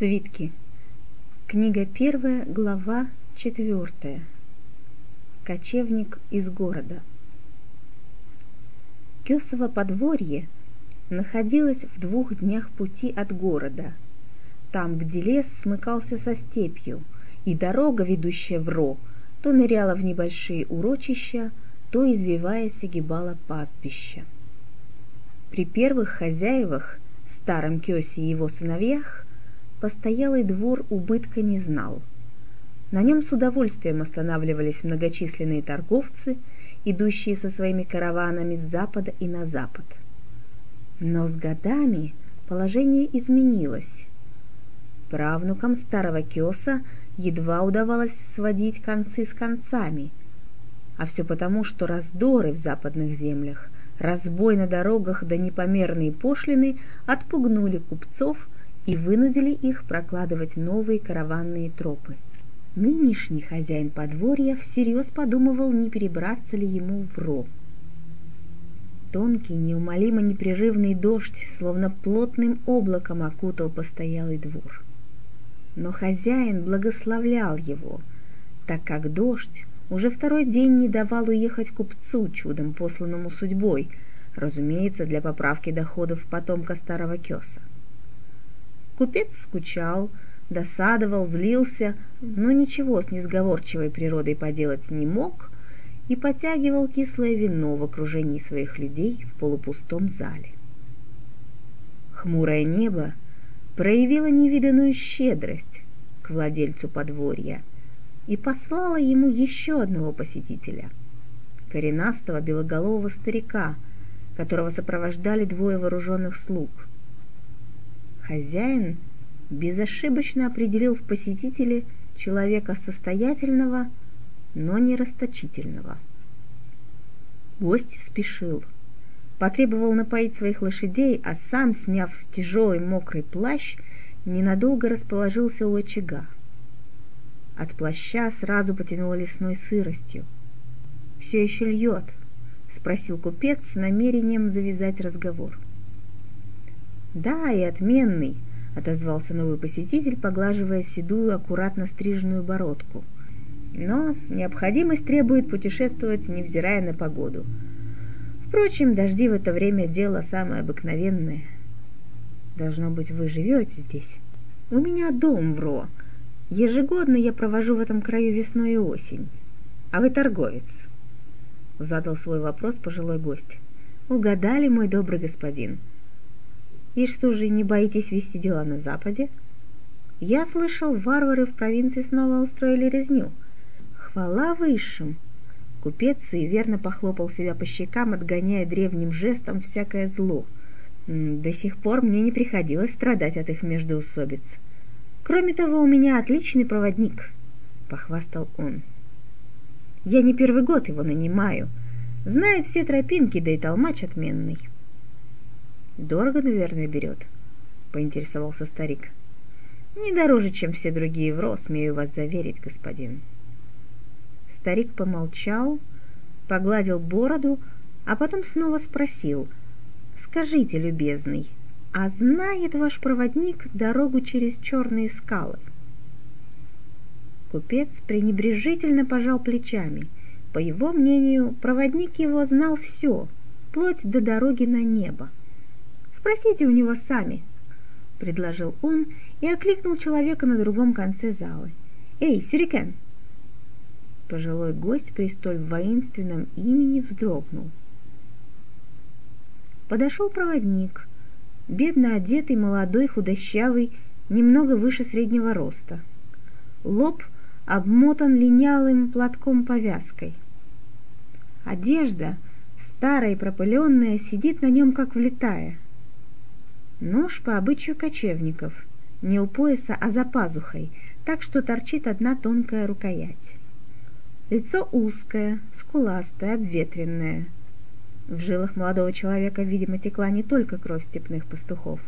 Свитки. Книга первая, глава четвертая. Кочевник из города. Кесово подворье находилось в двух днях пути от города, там, где лес смыкался со степью, и дорога, ведущая в Ро, то ныряла в небольшие урочища, то, извиваясь, огибала пастбища. При первых хозяевах, старом Кёсе и его сыновьях, постоялый двор убытка не знал. На нем с удовольствием останавливались многочисленные торговцы, идущие со своими караванами с запада и на запад. Но с годами положение изменилось. Правнукам старого Киоса едва удавалось сводить концы с концами, а все потому, что раздоры в западных землях, разбой на дорогах да непомерные пошлины отпугнули купцов – и вынудили их прокладывать новые караванные тропы. Нынешний хозяин подворья всерьез подумывал, не перебраться ли ему в ров. Тонкий, неумолимо непрерывный дождь, словно плотным облаком окутал постоялый двор. Но хозяин благословлял его, так как дождь уже второй день не давал уехать купцу, чудом посланному судьбой, разумеется, для поправки доходов потомка старого кеса. Купец скучал, досадовал, злился, но ничего с несговорчивой природой поделать не мог и потягивал кислое вино в окружении своих людей в полупустом зале. Хмурое небо проявило невиданную щедрость к владельцу подворья и послало ему еще одного посетителя — коренастого белоголового старика, которого сопровождали двое вооруженных слуг — Хозяин безошибочно определил в посетителе человека состоятельного, но не расточительного. Гость спешил, потребовал напоить своих лошадей, а сам, сняв тяжелый мокрый плащ, ненадолго расположился у очага. От плаща сразу потянуло лесной сыростью. «Все еще льет?» — спросил купец с намерением завязать разговор. — «Да, и отменный», — отозвался новый посетитель, поглаживая седую, аккуратно стриженную бородку. «Но необходимость требует путешествовать, невзирая на погоду. Впрочем, дожди в это время дело самое обыкновенное. Должно быть, вы живете здесь. У меня дом в Ро. Ежегодно я провожу в этом краю весну и осень. А вы торговец?» Задал свой вопрос пожилой гость. «Угадали, мой добрый господин». И что же, не боитесь вести дела на Западе? Я слышал, варвары в провинции снова устроили резню. Хвала высшим! Купец суеверно похлопал себя по щекам, отгоняя древним жестом всякое зло. До сих пор мне не приходилось страдать от их междоусобиц. Кроме того, у меня отличный проводник, — похвастал он. Я не первый год его нанимаю. Знает все тропинки, да и толмач отменный. Дорого, наверное, берет, поинтересовался старик. Не дороже, чем все другие в РО, смею вас заверить, господин. Старик помолчал, погладил бороду, а потом снова спросил. «Скажите, любезный, а знает ваш проводник дорогу через черные скалы?» Купец пренебрежительно пожал плечами. По его мнению, проводник его знал все, вплоть до дороги на небо. Спросите у него сами, предложил он и окликнул человека на другом конце зала. Эй, Сюрикен! Пожилой гость при столь воинственном имени вздрогнул. Подошел проводник, бедно одетый, молодой, худощавый, немного выше среднего роста. Лоб обмотан линялым платком-повязкой. Одежда, старая и пропыленная, сидит на нем как влетая — Нож по обычаю кочевников, не у пояса, а за пазухой, так что торчит одна тонкая рукоять. Лицо узкое, скуластое, обветренное. В жилах молодого человека, видимо, текла не только кровь степных пастухов.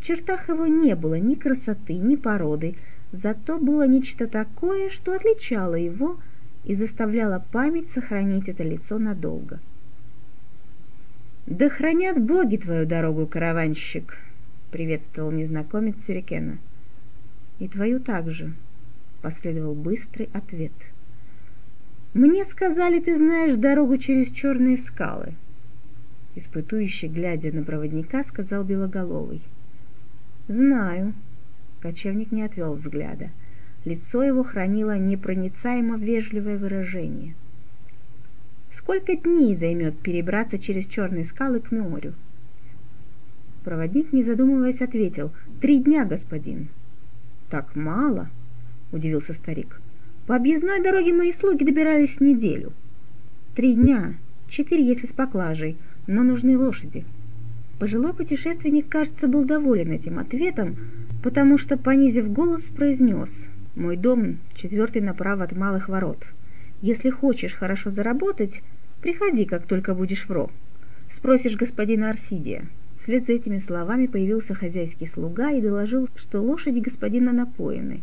В чертах его не было ни красоты, ни породы, зато было нечто такое, что отличало его и заставляло память сохранить это лицо надолго. «Да хранят боги твою дорогу, караванщик!» — приветствовал незнакомец Сюрикена. И твою также, последовал быстрый ответ. Мне сказали, ты знаешь дорогу через черные скалы. Испытующий, глядя на проводника, сказал Белоголовый. Знаю. Кочевник не отвел взгляда. Лицо его хранило непроницаемо вежливое выражение. Сколько дней займет перебраться через черные скалы к морю? Проводник, не задумываясь, ответил. «Три дня, господин». «Так мало?» – удивился старик. «По объездной дороге мои слуги добирались неделю». «Три дня, четыре, если с поклажей, но нужны лошади». Пожилой путешественник, кажется, был доволен этим ответом, потому что, понизив голос, произнес «Мой дом четвертый направо от малых ворот. Если хочешь хорошо заработать, приходи, как только будешь в Ро. Спросишь господина Арсидия». Вслед за этими словами появился хозяйский слуга и доложил, что лошади господина напоены.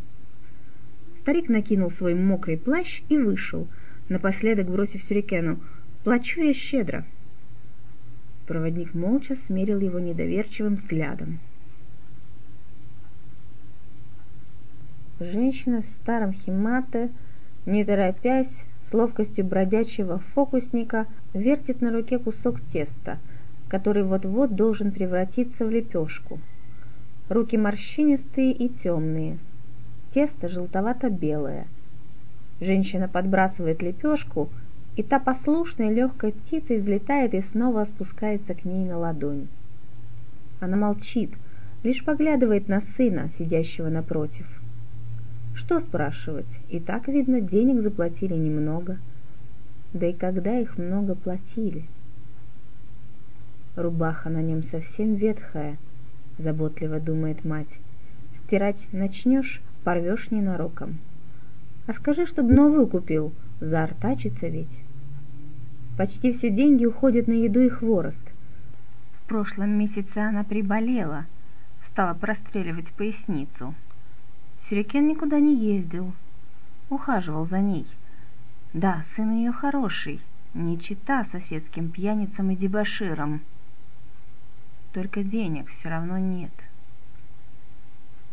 Старик накинул свой мокрый плащ и вышел, напоследок бросив сюрикену «Плачу я щедро». Проводник молча смерил его недоверчивым взглядом. Женщина в старом химате, не торопясь, с ловкостью бродячего фокусника, вертит на руке кусок теста – который вот-вот должен превратиться в лепешку. Руки морщинистые и темные. Тесто желтовато-белое. Женщина подбрасывает лепешку, и та послушной легкой птицей взлетает и снова спускается к ней на ладонь. Она молчит, лишь поглядывает на сына, сидящего напротив. Что спрашивать? И так, видно, денег заплатили немного. Да и когда их много платили? Рубаха на нем совсем ветхая, заботливо думает мать. Стирать начнешь, порвешь ненароком. А скажи, чтоб новую купил, заортачится ведь. Почти все деньги уходят на еду и хворост. В прошлом месяце она приболела, стала простреливать поясницу. Сюрикен никуда не ездил, ухаживал за ней. Да, сын ее хороший, не чита соседским пьяницам и дебоширам только денег все равно нет.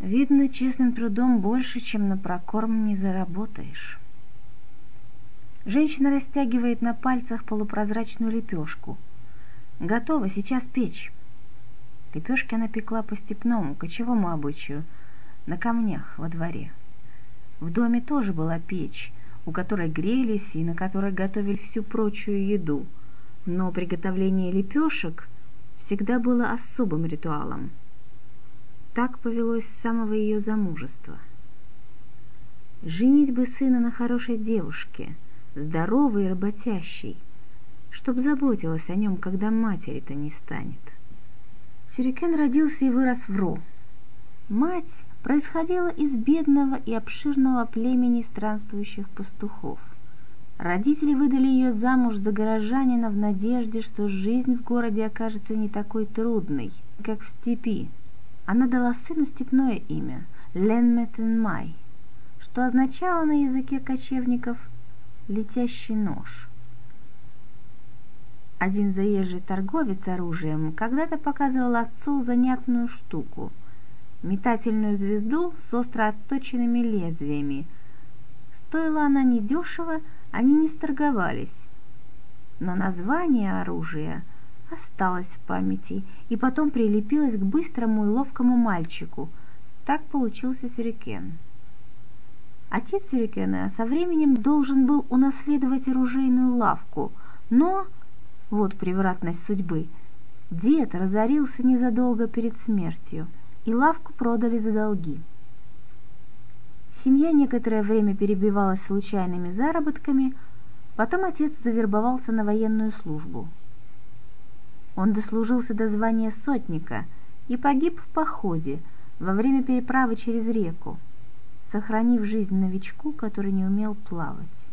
Видно, честным трудом больше, чем на прокорм не заработаешь. Женщина растягивает на пальцах полупрозрачную лепешку. Готова сейчас печь. Лепешки она пекла по степному, кочевому обычаю, на камнях во дворе. В доме тоже была печь, у которой грелись и на которой готовили всю прочую еду. Но приготовление лепешек всегда было особым ритуалом. Так повелось с самого ее замужества. Женить бы сына на хорошей девушке, здоровой и работящей, чтоб заботилась о нем, когда матери-то не станет. Сюрикен родился и вырос в Ро. Мать происходила из бедного и обширного племени странствующих пастухов – Родители выдали ее замуж за горожанина в надежде, что жизнь в городе окажется не такой трудной, как в степи. Она дала сыну степное имя – Ленметенмай, что означало на языке кочевников «летящий нож». Один заезжий торговец оружием когда-то показывал отцу занятную штуку – метательную звезду с остро отточенными лезвиями. Стоила она недешево – они не сторговались. Но название оружия осталось в памяти и потом прилепилось к быстрому и ловкому мальчику. Так получился сюрикен. Отец сюрикена со временем должен был унаследовать оружейную лавку, но, вот превратность судьбы, дед разорился незадолго перед смертью, и лавку продали за долги. Семья некоторое время перебивалась случайными заработками, потом отец завербовался на военную службу. Он дослужился до звания сотника и погиб в походе во время переправы через реку, сохранив жизнь новичку, который не умел плавать.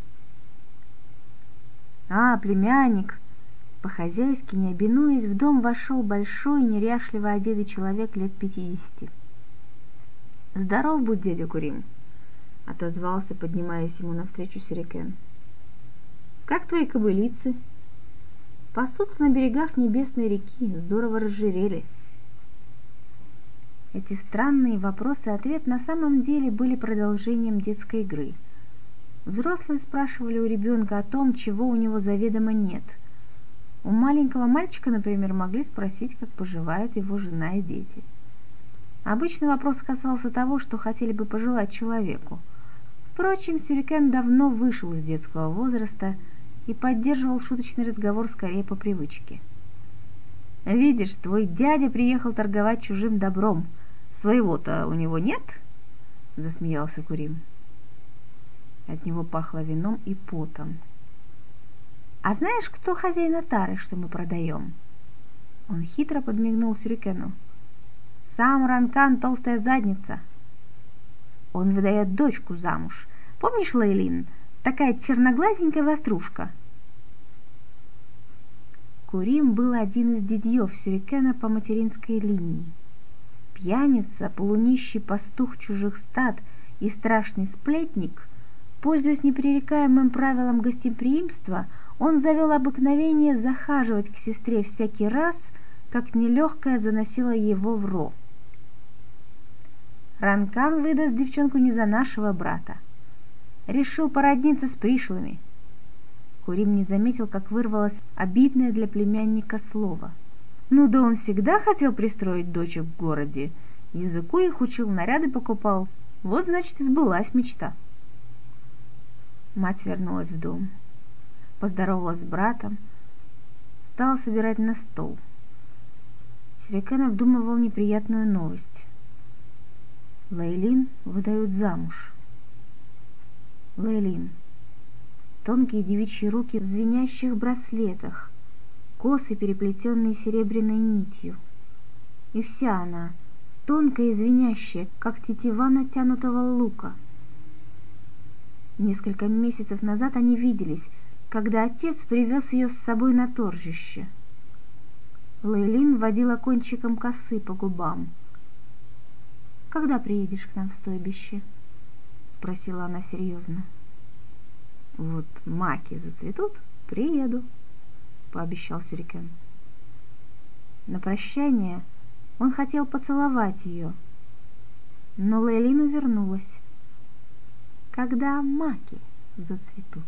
«А, племянник!» По-хозяйски, не обинуясь, в дом вошел большой, неряшливо одетый человек лет пятидесяти. «Здоров будь, дядя Курим!» — отозвался, поднимаясь ему навстречу Сирикен. «Как твои кобылицы?» «Пасутся на берегах небесной реки, здорово разжирели». Эти странные вопросы и ответ на самом деле были продолжением детской игры. Взрослые спрашивали у ребенка о том, чего у него заведомо нет. У маленького мальчика, например, могли спросить, как поживает его жена и дети. Обычно вопрос касался того, что хотели бы пожелать человеку. Впрочем, Сюрикен давно вышел из детского возраста и поддерживал шуточный разговор скорее по привычке. «Видишь, твой дядя приехал торговать чужим добром», Своего-то у него нет? Засмеялся Курим. От него пахло вином и потом. А знаешь, кто хозяин тары, что мы продаем? Он хитро подмигнул Сюрикену. Сам Ранкан толстая задница. Он выдает дочку замуж. Помнишь, Лейлин? Такая черноглазенькая вострушка. Курим был один из дедьев Сюрикена по материнской линии. Пьяница, полунищий пастух чужих стад и страшный сплетник, пользуясь непререкаемым правилом гостеприимства, он завел обыкновение захаживать к сестре всякий раз, как нелегкая заносила его в ро. Ранкан выдаст девчонку не за нашего брата. Решил породниться с пришлыми. Курим не заметил, как вырвалось обидное для племянника слово — ну да он всегда хотел пристроить дочек в городе. Языку их учил, наряды покупал. Вот, значит, и сбылась мечта. Мать вернулась в дом. Поздоровалась с братом. Стала собирать на стол. Сирикен обдумывал неприятную новость. Лейлин выдают замуж. Лейлин. Тонкие девичьи руки в звенящих браслетах, косы, переплетенные серебряной нитью. И вся она, тонкая и звенящая, как тетива натянутого лука. Несколько месяцев назад они виделись, когда отец привез ее с собой на торжище. Лейлин водила кончиком косы по губам. «Когда приедешь к нам в стойбище?» — спросила она серьезно. «Вот маки зацветут, приеду», пообещал Сюрикен. На прощание он хотел поцеловать ее, но Лейлин увернулась. Когда маки зацветут.